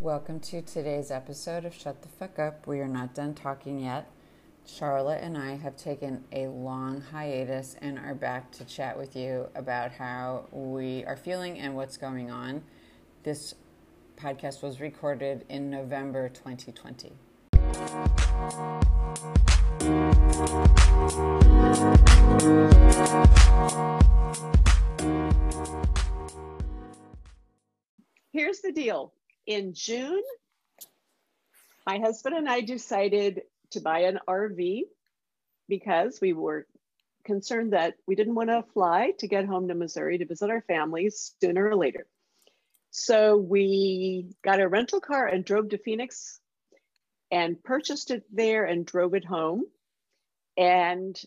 Welcome to today's episode of Shut the Fuck Up. We are not done talking yet. Charlotte and I have taken a long hiatus and are back to chat with you about how we are feeling and what's going on. This podcast was recorded in November 2020. Here's the deal. In June, my husband and I decided to buy an RV because we were concerned that we didn't want to fly to get home to Missouri to visit our families sooner or later. So we got a rental car and drove to Phoenix and purchased it there and drove it home. And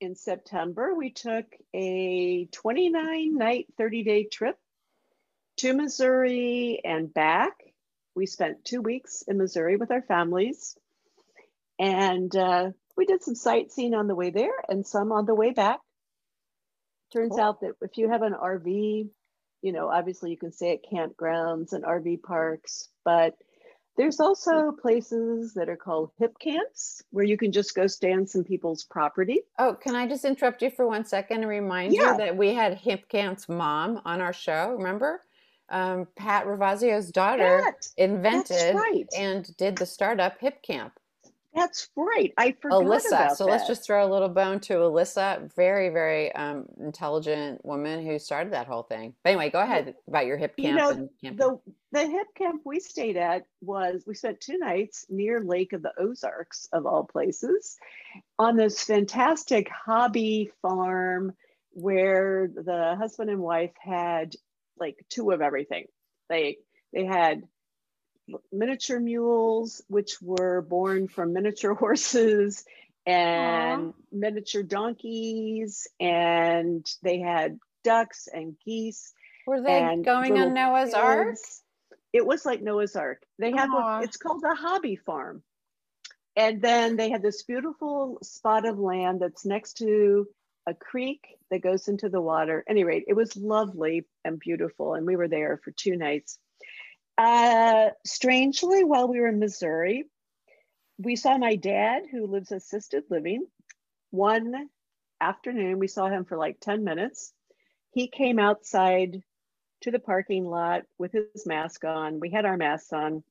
in September, we took a 29 night, 30 day trip to Missouri and back. We spent two weeks in Missouri with our families. And uh, we did some sightseeing on the way there and some on the way back. Turns cool. out that if you have an RV, you know, obviously you can stay at campgrounds and RV parks, but there's also places that are called hip camps where you can just go stay on some people's property. Oh, can I just interrupt you for one second and remind yeah. you that we had Hipcamp's mom on our show, remember? Um, Pat Ravasio's daughter Pat, invented right. and did the startup Hipcamp. That's right. I forgot Alyssa. So that. let's just throw a little bone to Alyssa, very, very um, intelligent woman who started that whole thing. But anyway, go ahead about your hip camp. You know, the the hip camp we stayed at was we spent two nights near Lake of the Ozarks of all places, on this fantastic hobby farm where the husband and wife had like two of everything. They they had miniature mules, which were born from miniature horses and Aww. miniature donkeys, and they had ducks and geese. Were they going on Noah's kids. Ark? It was like Noah's Ark. They have a, it's called a hobby farm. And then they had this beautiful spot of land that's next to a creek that goes into the water. At any rate, it was lovely and beautiful. And we were there for two nights. Uh, strangely, while we were in Missouri, we saw my dad who lives assisted living. One afternoon, we saw him for like 10 minutes. He came outside to the parking lot with his mask on. We had our masks on.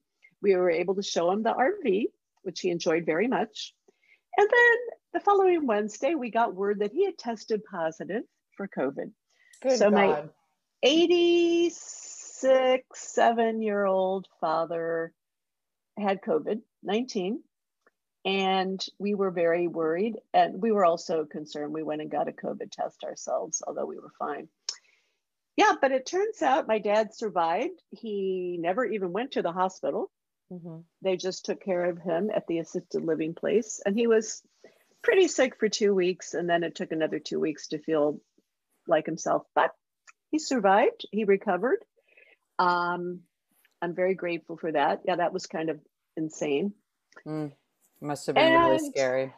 We were able to show him the RV, which he enjoyed very much. And then the following Wednesday, we got word that he had tested positive for COVID. Good so God. my 86 seven year old father had COVID 19. And we were very worried. And we were also concerned. We went and got a COVID test ourselves, although we were fine. Yeah, but it turns out my dad survived. He never even went to the hospital. Mm-hmm. They just took care of him at the assisted living place. And he was pretty sick for two weeks. And then it took another two weeks to feel like himself. But he survived, he recovered. Um, I'm very grateful for that. Yeah, that was kind of insane. Mm, must have been and really scary.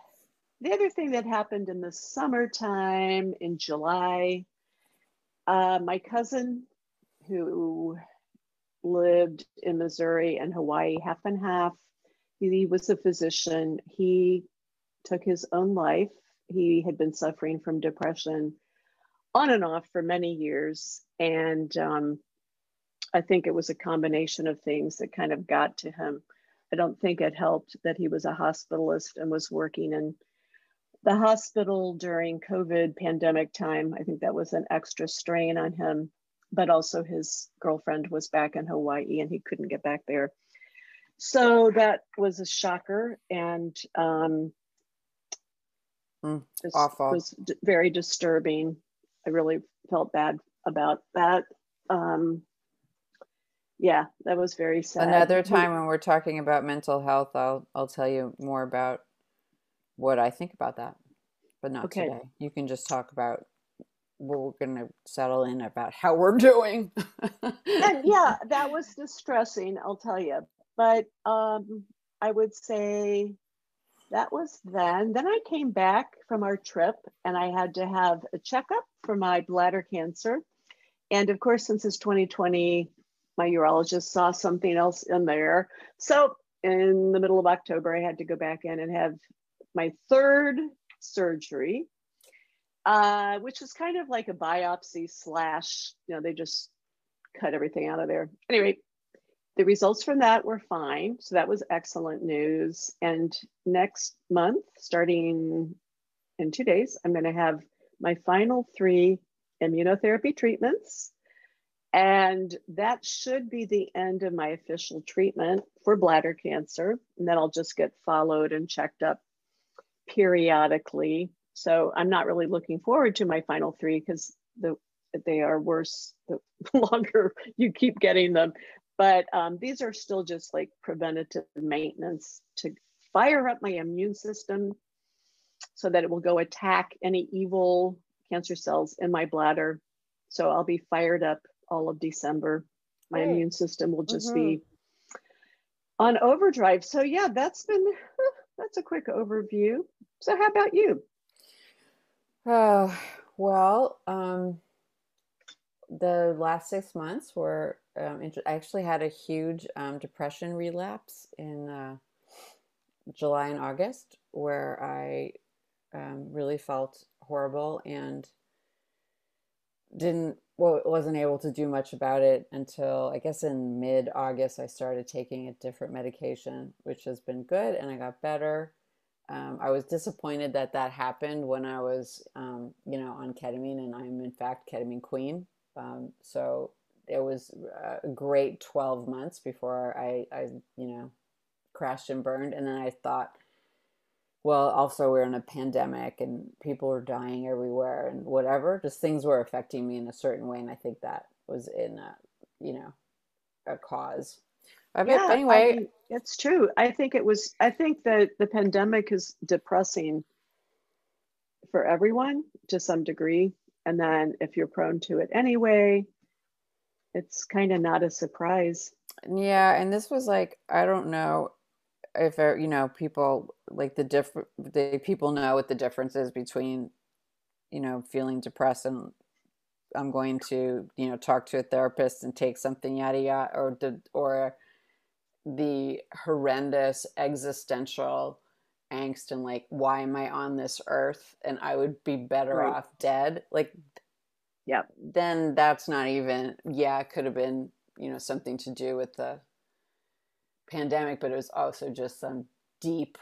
The other thing that happened in the summertime in July, uh, my cousin who lived in Missouri and Hawaii half and half, he was a physician. He took his own life. He had been suffering from depression on and off for many years. And um, I think it was a combination of things that kind of got to him. I don't think it helped that he was a hospitalist and was working in the hospital during COVID pandemic time. I think that was an extra strain on him, but also his girlfriend was back in Hawaii and he couldn't get back there. So that was a shocker and um, mm, awful. was d- very disturbing. I really felt bad about that. Um, yeah, that was very sad. Another time when we're talking about mental health, I'll I'll tell you more about what I think about that, but not okay. today. You can just talk about we're going to settle in about how we're doing. and yeah, that was distressing, I'll tell you. But um, I would say that was then. Then I came back from our trip and I had to have a checkup for my bladder cancer. And of course, since it's 2020, my urologist saw something else in there. So in the middle of October, I had to go back in and have my third surgery, uh, which was kind of like a biopsy slash, you know, they just cut everything out of there. Anyway, the results from that were fine. So that was excellent news. And next month, starting in two days, I'm going to have my final three immunotherapy treatments. And that should be the end of my official treatment for bladder cancer. And then I'll just get followed and checked up periodically. So I'm not really looking forward to my final three because the they are worse the longer you keep getting them. But um, these are still just like preventative maintenance to fire up my immune system so that it will go attack any evil cancer cells in my bladder. So I'll be fired up all of December. My Great. immune system will just mm-hmm. be on overdrive. So yeah, that's been that's a quick overview. So how about you? Oh, well, um, the last six months were um, I actually had a huge um, depression relapse in uh, July and August where I um, really felt horrible and didn't well wasn't able to do much about it until I guess in mid August I started taking a different medication which has been good and I got better. Um, I was disappointed that that happened when I was um, you know on ketamine and I'm in fact ketamine queen. Um, so it was uh, a great 12 months before I, I you know crashed and burned. And then I thought well also we're in a pandemic and people are dying everywhere and whatever. Just things were affecting me in a certain way. And i think that was in a you know a cause. Uh, yeah, anyway. I mean, it's true. I think it was i think that the pandemic is depressing for everyone to some degree. And then if you're prone to it anyway it's kind of not a surprise. Yeah and this was like i don't know if you know people like the different the people know what the difference is between you know feeling depressed and i'm going to you know talk to a therapist and take something yada yada or the or the horrendous existential angst and like why am i on this earth? And i would be better right. off dead. Like yeah then that's not even yeah it could have been you know something to do with the pandemic, but it was also just some deep,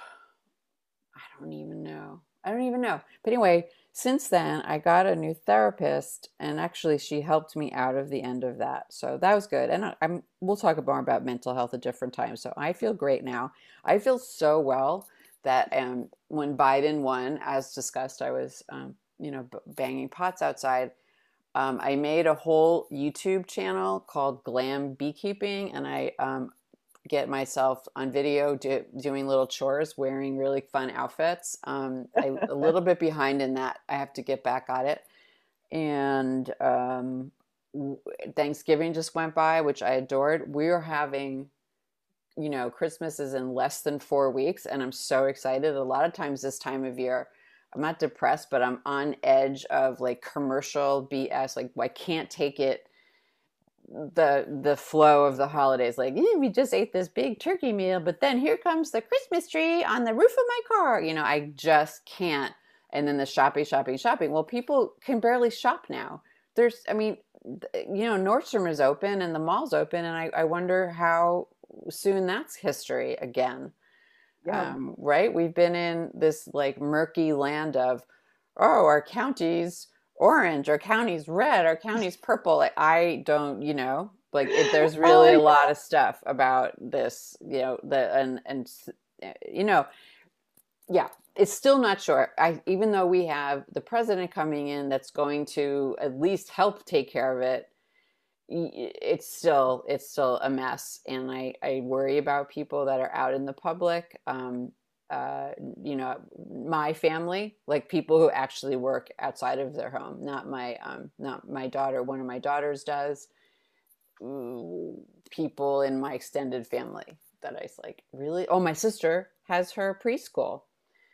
I don't even know. I don't even know. But anyway, since then, I got a new therapist, and actually, she helped me out of the end of that. So that was good. And I, am we'll talk more about mental health at different times. So I feel great now. I feel so well that um, when Biden won, as discussed, I was, um, you know, banging pots outside. Um, I made a whole YouTube channel called Glam Beekeeping, and I um, get myself on video do, doing little chores, wearing really fun outfits. Um, I, a little bit behind in that. I have to get back at it. And um, Thanksgiving just went by, which I adored. We are having, you know, Christmas is in less than four weeks, and I'm so excited. A lot of times this time of year, I'm not depressed, but I'm on edge of like commercial BS. Like I can't take it the the flow of the holidays. Like eh, we just ate this big turkey meal but then here comes the christmas tree on the roof of my car. You know i just can't. And then the shopping shopping shopping. Well people can barely shop now. There's i mean you know nordstrom is open and the mall's open and i, I wonder how soon that's history again yeah. Um, right? We've been in this like murky land of oh our county's orange our county's red our county's purple. Like, i don't you know like it, there's really oh, a lot of stuff about this you know the and and you know yeah it's still not sure. I even though we have the president coming in that's going to at least help take care of it it's still it's still a mess and i i worry about people that are out in the public um uh, you know, my family, like people who actually work outside of their home, not my, um, not my daughter. One of my daughters does. People in my extended family that I like really. Oh, my sister has her preschool.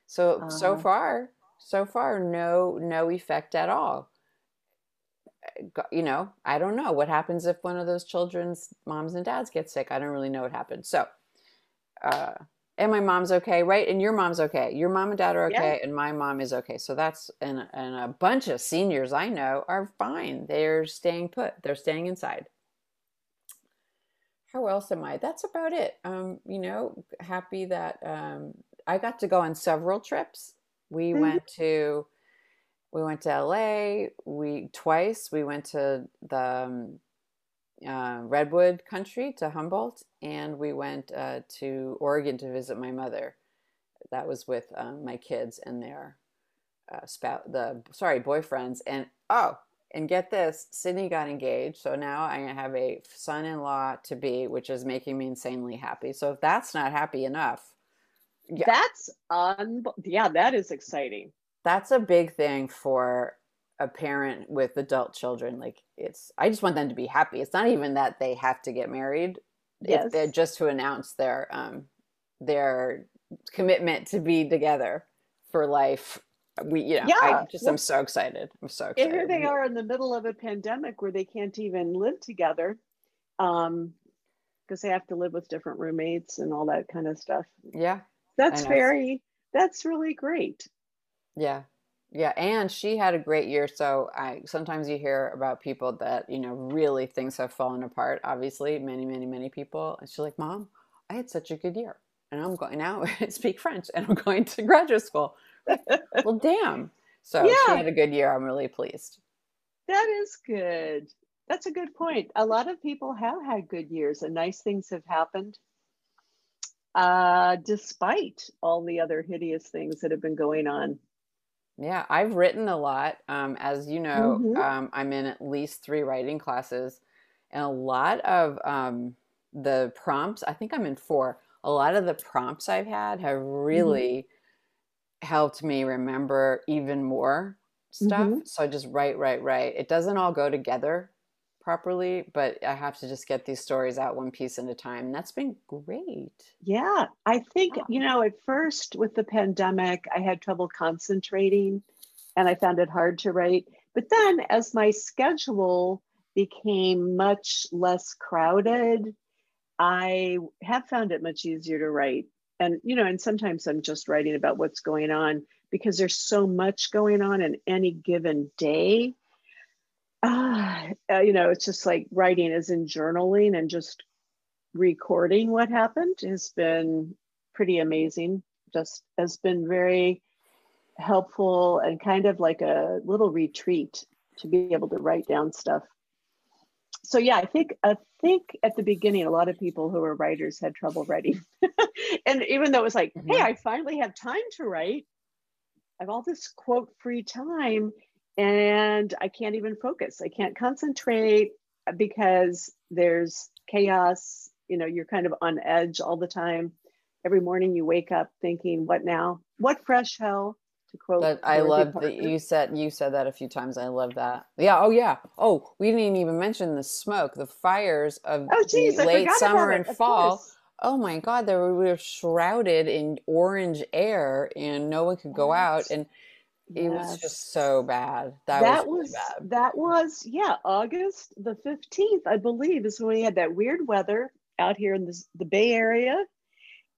So uh-huh. so far, so far, no no effect at all. You know, I don't know what happens if one of those children's moms and dads get sick. I don't really know what happens. So, uh, and my mom's okay, right? And your mom's okay. Your mom and dad are okay, yeah. and my mom is okay. So that's and and a bunch of seniors I know are fine. They're staying put. They're staying inside. How else am I? That's about it. Um, you know, happy that um, I got to go on several trips. We mm-hmm. went to we went to LA. We twice. We went to the um, uh, Redwood Country to Humboldt, and we went uh, to Oregon to visit my mother. That was with um, my kids and their uh, spout, the sorry boyfriends, and oh, and get this, Sydney got engaged, so now I have a son-in-law to be, which is making me insanely happy. So if that's not happy enough, yeah. that's un yeah, that is exciting that's a big thing for a parent with adult children. Like it's i just want them to be happy. It's not even that they have to get married. Yes. it's just to announce their um their commitment to be together for life. We you know yeah. i just i'm so excited. I'm so excited. and here they are in the middle of a pandemic where they can't even live together um because they have to live with different roommates and all that kind of stuff. Yeah. That's very that's really great yeah. Yeah, and she had a great year. So I sometimes you hear about people that you know really things have fallen apart. Obviously, many, many, many people. And she's like, "Mom, I had such a good year, and I'm going now speak French, and I'm going to graduate school." well, damn. So yeah. she had a good year. I'm really pleased. That is good. That's a good point. A lot of people have had good years, and nice things have happened, uh, despite all the other hideous things that have been going on. Yeah, I've written a lot. Um, as you know, mm-hmm. um, I'm in at least three writing classes, and a lot of um, the prompts, I think I'm in four. A lot of the prompts I've had have mm-hmm. really mm-hmm. helped me remember even more stuff. Mm-hmm. So I just write, write, write. It doesn't all go together properly, but I have to just get these stories out one piece at a time. And that's been great. Yeah. I think, you know, at first with the pandemic, I had trouble concentrating and I found it hard to write. But then as my schedule became much less crowded, I have found it much easier to write. And, you know, and sometimes I'm just writing about what's going on because there's so much going on in any given day ah, uh, you know, it's just like writing is in journaling and just recording what happened has been pretty amazing. Just has been very helpful and kind of like a little retreat to be able to write down stuff. So yeah, I think I think at the beginning a lot of people who were writers had trouble writing. and even though it was like, mm-hmm. hey, I finally have time to write. I have all this quote free time and I can't even focus. I can't concentrate because there's chaos. You know, you're kind of on edge all the time. Every morning you wake up thinking, "What now? What fresh hell?" To quote. But I love that you said you said that a few times. I love that. Yeah. Oh yeah. Oh, we didn't even mention the smoke, the fires of oh, geez, the late summer and fall. Course. Oh my God, they were, we were shrouded in orange air, and no one could go out. And it was just so bad. That, that was, was that was yeah, August the 15th, I believe, is when we had that weird weather out here in this, the Bay Area.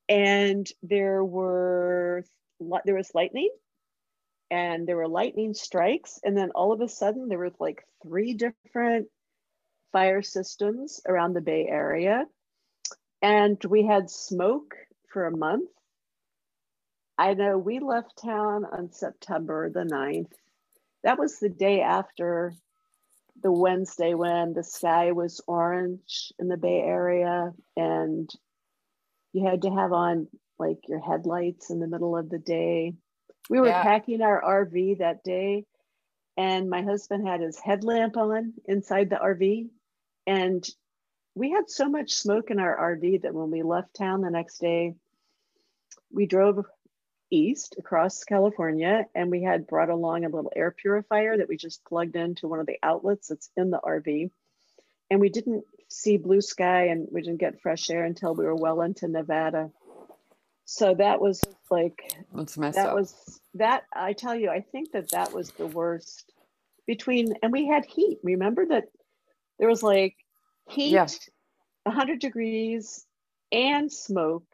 And there were there was lightning and there were lightning strikes. And then all of a sudden there was like three different fire systems around the Bay Area. And we had smoke for a month I know we left town on September the 9th. That was the day after the Wednesday when the sky was orange in the Bay Area and you had to have on like your headlights in the middle of the day. We were yeah. packing our RV that day and my husband had his headlamp on inside the RV and we had so much smoke in our RV that when we left town the next day, we drove east across California, and we had brought along a little air purifier that we just plugged into one of the outlets that's in the RV. And we didn't see blue sky and we didn't get fresh air until we were well into Nevada. So that was like that up. was that I tell you, I think that that was the worst between, and we had heat. Remember that there was like heat, Yeah. 100 degrees, and smoke.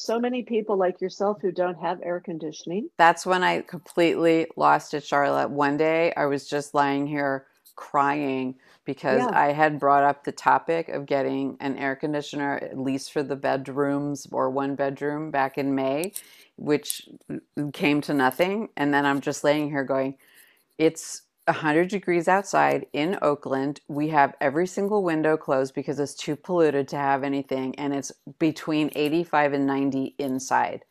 So many people like yourself who don't have air conditioning. That's when I completely lost it, Charlotte. One day I was just lying here crying because Yeah. I had brought up the topic of getting an air conditioner, at least for the bedrooms or one bedroom back in May, which mm, came to nothing. And then I'm just laying here going, it's 100 degrees outside in Oakland. We have every single window closed because it's too polluted to have anything. And it's between 85 and 90 inside.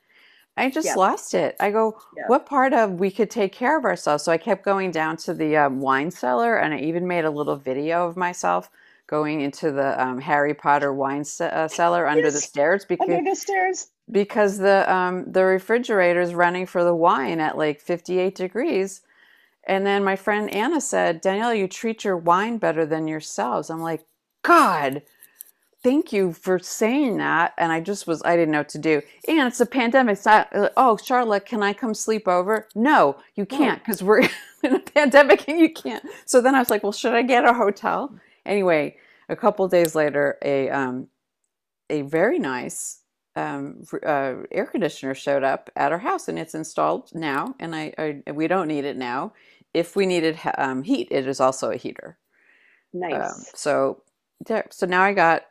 I just Yeah. lost it. I go, Yeah. what part of we could take care of ourselves? So I kept going down to the um, wine cellar and I even made a little video of myself going into the um, Harry Potter wine ce- uh, cellar under the stairs because Under the stairs. because the um the refrigerator is running for the wine at like 58 degrees and then my friend anna said danielle you treat your wine better than yourselves. I'm like god thank you for saying that. And i just was i didn't know what to do. And it's a pandemic it's not, uh, oh charlotte can i come sleep over? No you can't because we're in a pandemic and you can't. So then i was like well should i get a hotel? Anyway a couple days later a um a very nice um, uh, air conditioner showed up at our house and it's installed now and I, I we don't need it now if we needed um, heat it is also a heater Nice. um, so there so now i got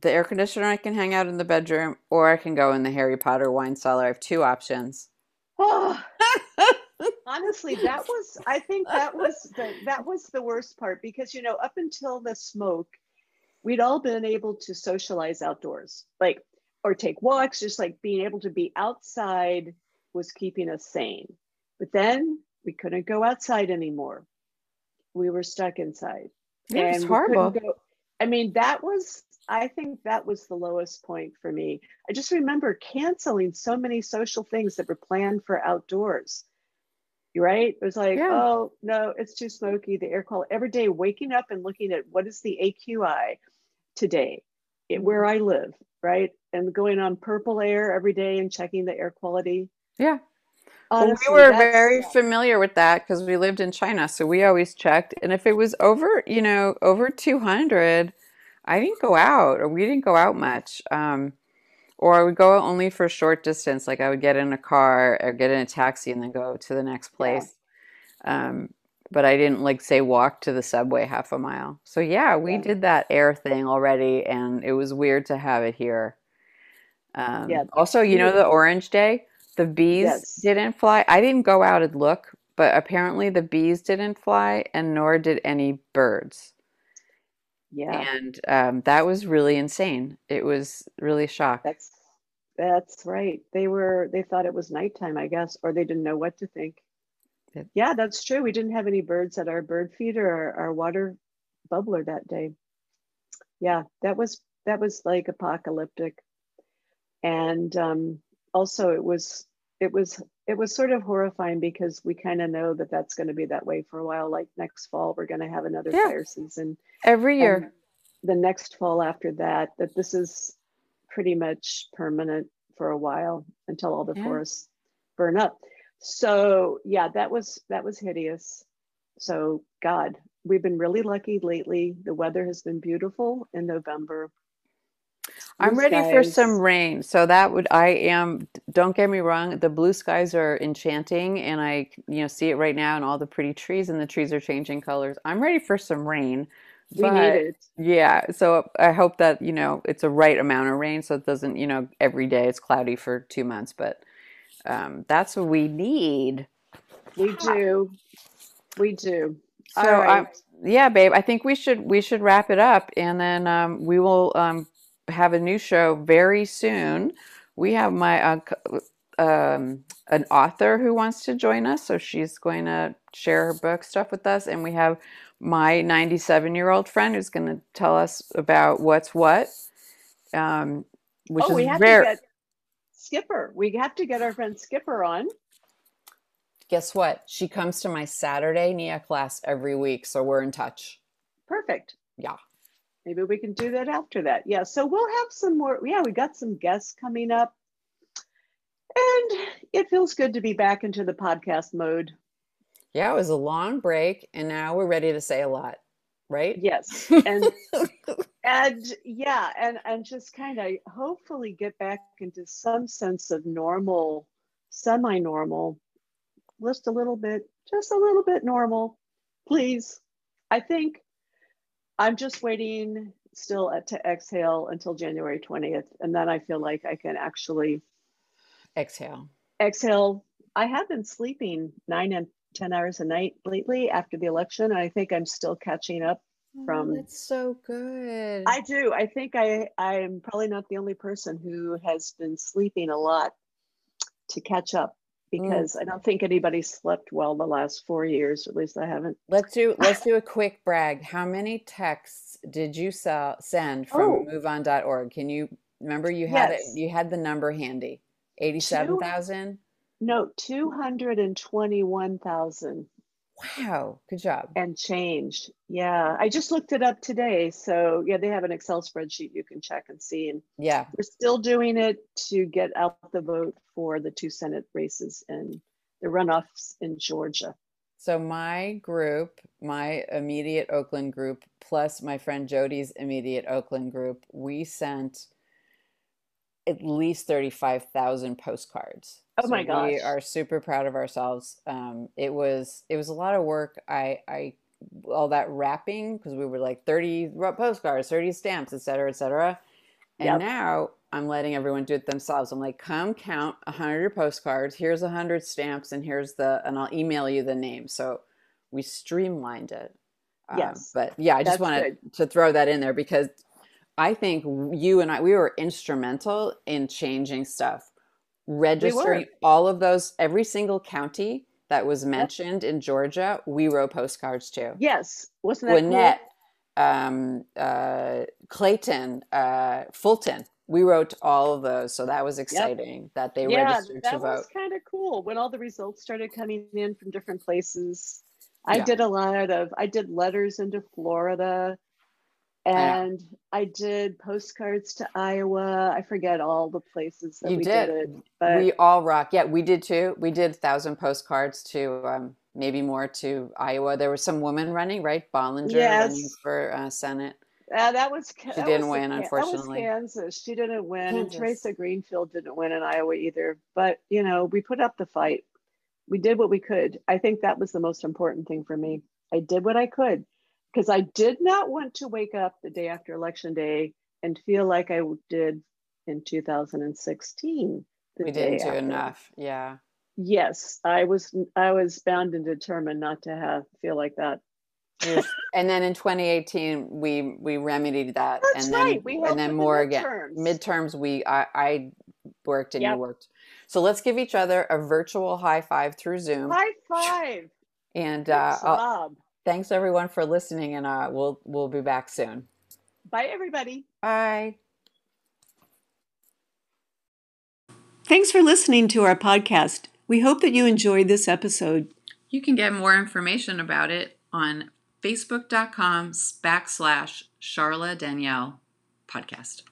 the air conditioner i can hang out in the bedroom or i can go in the harry potter wine cellar i have two options Oh, honestly, that was I think that was the that was the worst part because you know, up until the smoke, we'd all been able to socialize outdoors, like or take walks, just like being able to be outside was keeping us sane. But then we couldn't go outside anymore. We were stuck inside. yeah, it's we horrible go- I mean, that was, I think that was the lowest point for me. I just remember canceling so many social things that were planned for outdoors. Right. It was like, Yeah. oh, no, it's too smoky. The air quality every day, waking up and looking at what is the AQI today it- mm-hmm. where I live, right? And going on purple air every day and checking the air quality. yeah Honestly, well, we were very familiar with that because we lived in China, so we always checked. And if it was over, you know, over 200, I didn't go out, or we didn't go out much. Um, or I would go only for a short distance, like I would get in a car or get in a taxi and then go to the next Yeah. place. Um, but I didn't like say walk to the subway half a mile. So yeah, we Yeah. did that air thing already, and it was weird to have it here. Um, Yeah. Also, you know, the Orange Day, the bees Yes. didn't fly. I didn't go out and look, but apparently the bees didn't fly, and nor did any birds. yeah. And um, that was really insane. It was really shock. That's that's right. They were they thought it was nighttime, I guess, or they didn't know what to think. Yep. Yeah, that's true. We didn't have any birds at our bird feeder or our water bubbler that day. Yeah, that was that was like apocalyptic. And um, also it was it was it was sort of horrifying because we kind of know that that's going to be that way for a while. Like next fall, we're going to have another Yeah. fire season Every year. the next fall after that that this is pretty much permanent for a while until all the Yeah. forests burn up so yeah that was that was hideous so god we've been really lucky lately the weather has been beautiful in november I'm ready for some rain. So that would I am don't get me wrong, the blue skies are enchanting and I you know see it right now and all the pretty trees and the trees are changing colors. I'm ready for some rain. we But need it yeah, so I hope that, you know, it's a right amount of rain so it doesn't, you know, every day it's cloudy for 2 months, but um that's what we need. we do we do So right um, yeah, babe, I think we should we should wrap it up and then um, we will um, have a new show very soon. We have my uh, um, an author who wants to join us, so she's going to share her book stuff with us, and we have my 97 year old friend who's going to tell us about what's what, um, which oh we have very. to get skipper we have to get our friend skipper on Guess what? She comes to my Saturday NIA class every week, so we're in touch. perfect Yeah. Maybe we can do that after that yeah so we'll have some more yeah we got some guests coming up and it feels good to be back into the podcast mode Yeah, it was a long break, and now we're ready to say a lot, right? Yes. And and yeah, and and just kind of hopefully get back into some sense of normal, semi-normal, just a little bit, just a little bit normal, please. I think I'm just waiting still at, to exhale until January 20th, and then I feel like I can actually exhale. Exhale. I have been sleeping nine and 10 hours a night lately after the election. And I think I'm still catching up oh, from oh, that's so good. I do. I think I I'm probably not the only person who has been sleeping a lot to catch up. Because mm. I don't think anybody slept well the last 4 years, at least I haven't. Let's do let's do a quick brag. How many texts did you sell, send from oh. moveon.org? Can you remember you had yes. it you had the number handy? 87,000? No, 221,000. Wow, good job. And changed. Yeah, I just looked it up today. So, yeah, they have an Excel spreadsheet you can check and see. And yeah, we're still doing it to get out the vote for the two Senate races and the runoffs in Georgia. So, my group, my immediate Oakland group, plus my friend Jody's immediate Oakland group, we sent at least 35,000 postcards. Oh so my gosh. We are super proud of ourselves. Um, it was it was a lot of work. I I all that wrapping because we were like 30 postcards, 30 stamps, et cetera, et cetera. And yep. now I'm letting everyone do it themselves. I'm like, come count a 100 postcards. Here's a 100 stamps, and here's the, and I'll email you the name. So we streamlined it. Um, yes. but yeah, I just wanted good. to throw that in there because I think you and I, we were instrumental in changing stuff, registering we all of those, every single county that was mentioned yep. in Georgia, we wrote postcards to. Yes. Wasn't that Gwinnett, cool? um, uh, Clayton, uh, Fulton. We wrote all of those. So that was exciting yep. that they yeah, registered to vote. That was kind of cool when all the results started coming in from different places. I yeah. did a lot of, I did letters into Florida and I, I, did postcards to Iowa. I forget all the places that you we did. did it, but we all rock. Yeah, we did too. We did thousand postcards to um, maybe more to Iowa. There was some woman running, right? Bollinger yes. running for uh, Senate. Uh, that was she that didn't was, win, unfortunately. That was Kansas. She didn't win, Kansas. and Theresa Greenfield didn't win in Iowa either. But you know, we put up the fight. We did what we could. I think that was the most important thing for me. I did what I could because I did not want to wake up the day after election day and feel like I did in 2016. we didn't do after. enough. Yeah. Yes, I was. I was bound and determined not to have feel like that. and then in 2018, we we remedied that. That's and right. we and then more again. Midterms, we I, I worked and yep. you worked. So let's give each other a virtual high five through Zoom. High five. And uh, Thanks everyone for listening, and uh, we'll we'll be back soon. Bye, everybody. Bye. Thanks for listening to our podcast. We hope that you enjoyed this episode. You can get more information about it on facebook.com backslash Charla Danielle podcast.